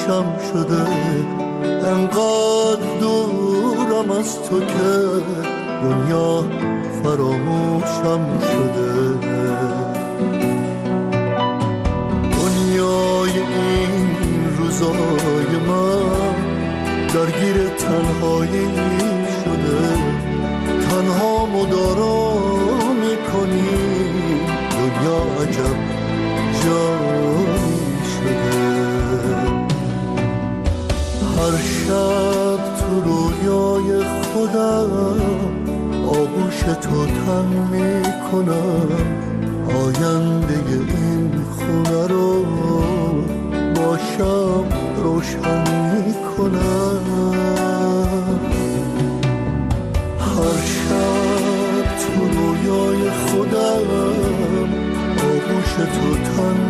پوشم شده. انقدر دورم از تو که دنیا فراموشم شده. دنیای این روزای من درگیر تنهایی شده. تنها مدارا می‌کنی. دنیا عجب هر شب تو رویای خودم آغوش تو تن می‌کنم. آینده این خونه رو باشم روشن می‌کنم. هر شب تو رویای خودم آغوش تو تن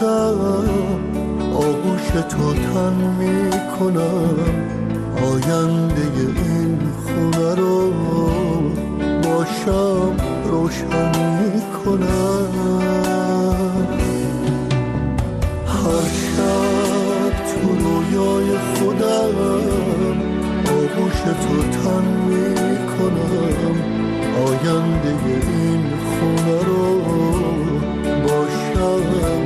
خودم آغوش تو تن می کنم آینده این خونه رو باشم روشن می‌کنم. هر شب تو رویای خودم آغوش تو تن می‌کنم. آینده این خونه رو باشم. می‌کنم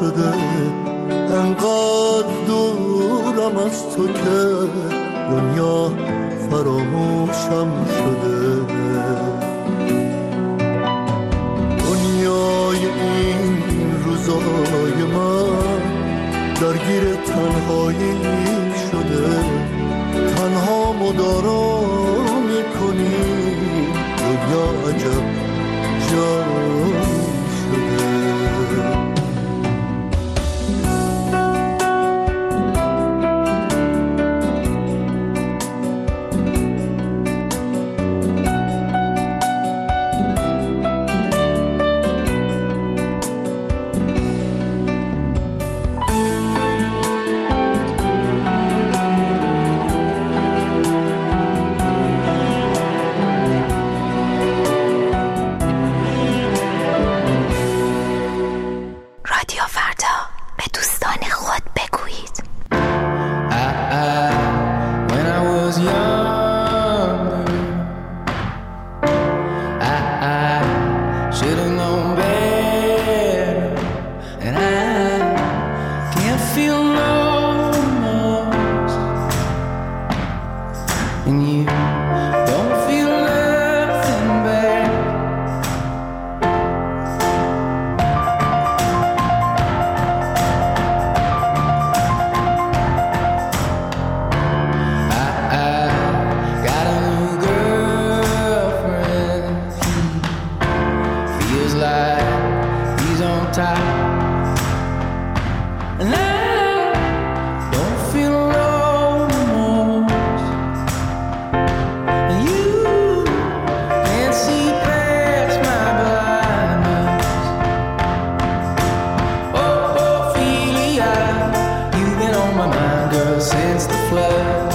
شده. انقدر دورم از تو که دنیا فراموشم شده. دنیای این روزای من درگیر تنهایی شده. تنها مدارا می‌کنی. دنیا عجب جایی flow.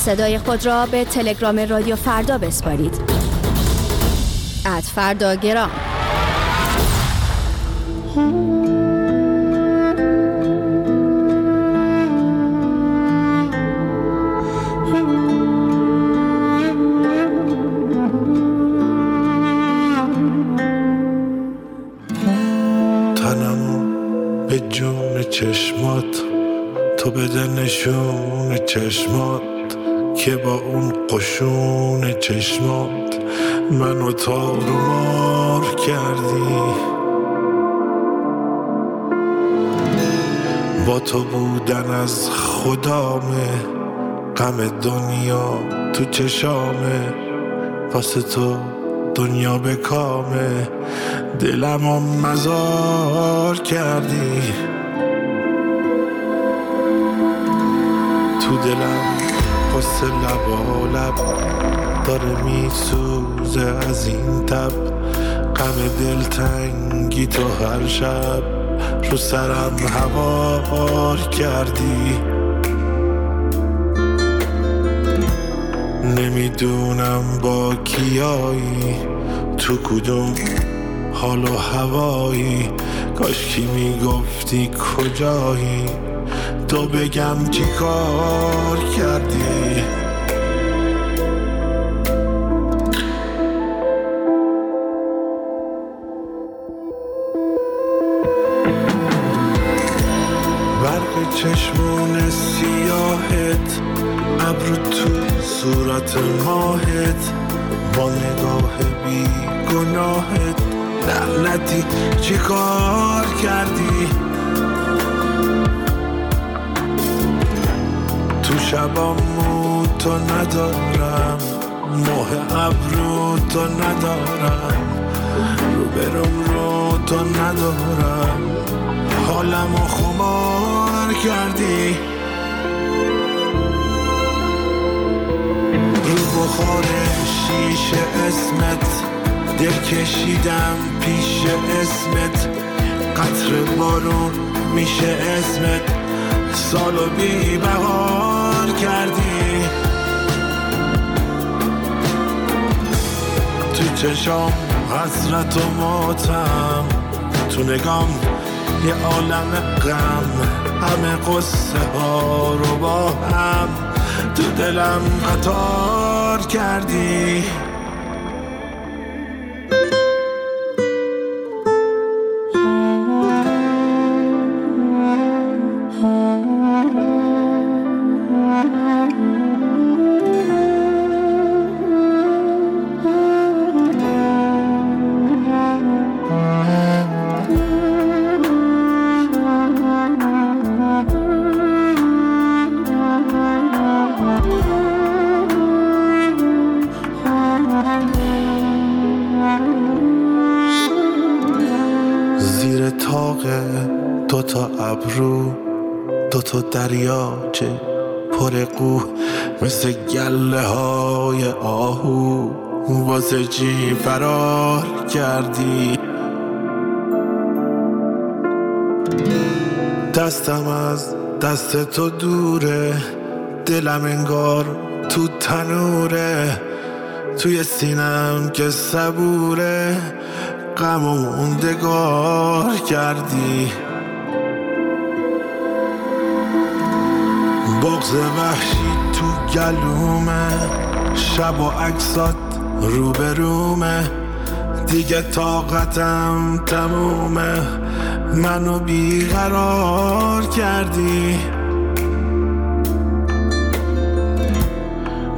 صدای خود را به تلگرام رادیو فردا بسپارید. ات فردا گرام تو بده نشون چشمات. که با اون قشون چشمات منو تارو مار کردی. با تو بودن از خدامه غم دنیا تو چشامه واسه تو دنیا به کامه. دلم مزار کردی. تو دلم قصه لبا لب داره میسوزه از این تب. غم دلتنگی تو هر شب رو سرم هوار کردی. نمی‌دونم با کیایی تو کدوم حال و هوایی. کاش کی می‌گفتی کجایی؟ تو بگم چی کار کردی. برق چشمون سیاهت ابرو تو صورت ماهت با نگاه بی گناهت لعنتی چی کار کردی؟ شبامو تو ندارم. ماه ابرو تو ندارم. رو برم رو تو ندارم. حالمو خمار کردی. رو بخار شیشه اسمت. دل کشیدم پیش اسمت. قطر بارون میشه اسمت. سالو بی بهار کردی؟ تو چشام حسرت و ماتم تو نگام یه عالم غم همه قصه ها رو با هم تو دلم قطار کردی. تو دریاچه پر قو مثل گله های آهو واسه چی فرار کردی؟ دستم از دست تو دوره دلم انگار تو تنوره. توی سینم که صبوره غم و موندگار کردی. بغز وحشی تو گلومه شب و عکسات روبرومه. دیگه طاقتم تمومه منو بیقرار کردی.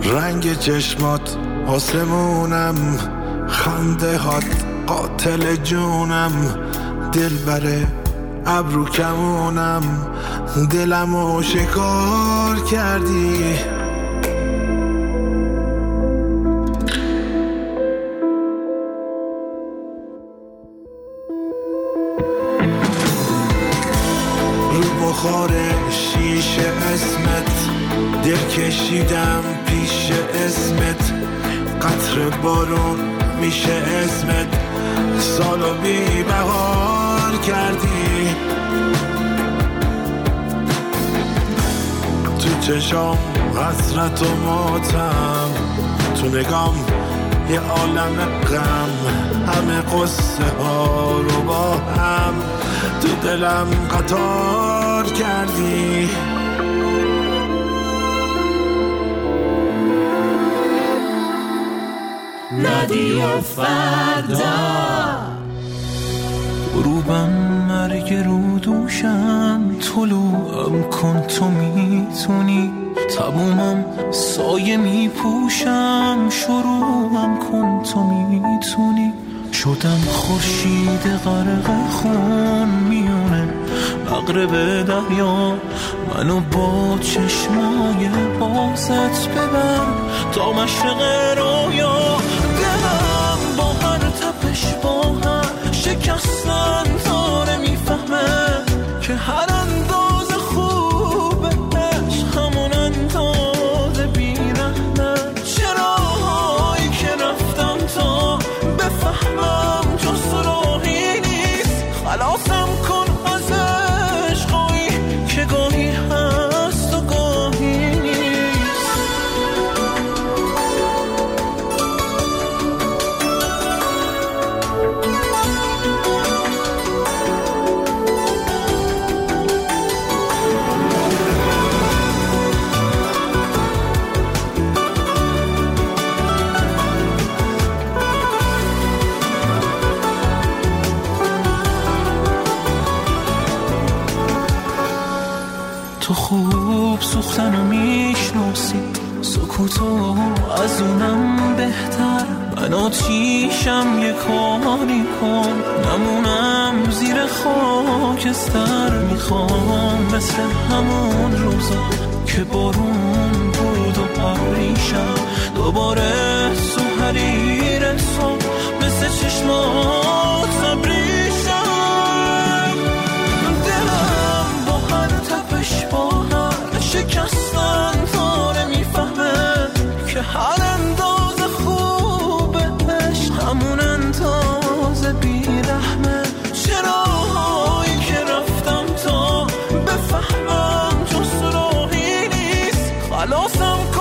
رنگ چشمات آسمونم خنده هات. قاتل جونم دل بره ابرو کمونم دلمو شکار کردی. رو بخار شیشه اسمت دل کشیدم پیش اسمت. قطر بارون میشه اسمت. سالو بی بهار کردی. چشام حسرت و ماتم تو نگام یه عالم غم همه قصه ها رو با هم. تو دلم قطار کردی. رادیو فردا. روبم مرگ رو دوشم طلوعم کن تو می‌تونی. تمومم سایه میپوشم شروعم کن تو می‌تونی. شدم خورشید غرق خون میونه مغرب دریا. منو با چشمای بازت ببر تا مشرق رویا. هر شکستن خوب سوختنو می‌شناسی. سکوتو از اونم بهتر. من آتیشم یه کاری کن. نمونم زیر خاکستر. می‌خوام مثل همون روزا که بارون بود و پریشم I lost some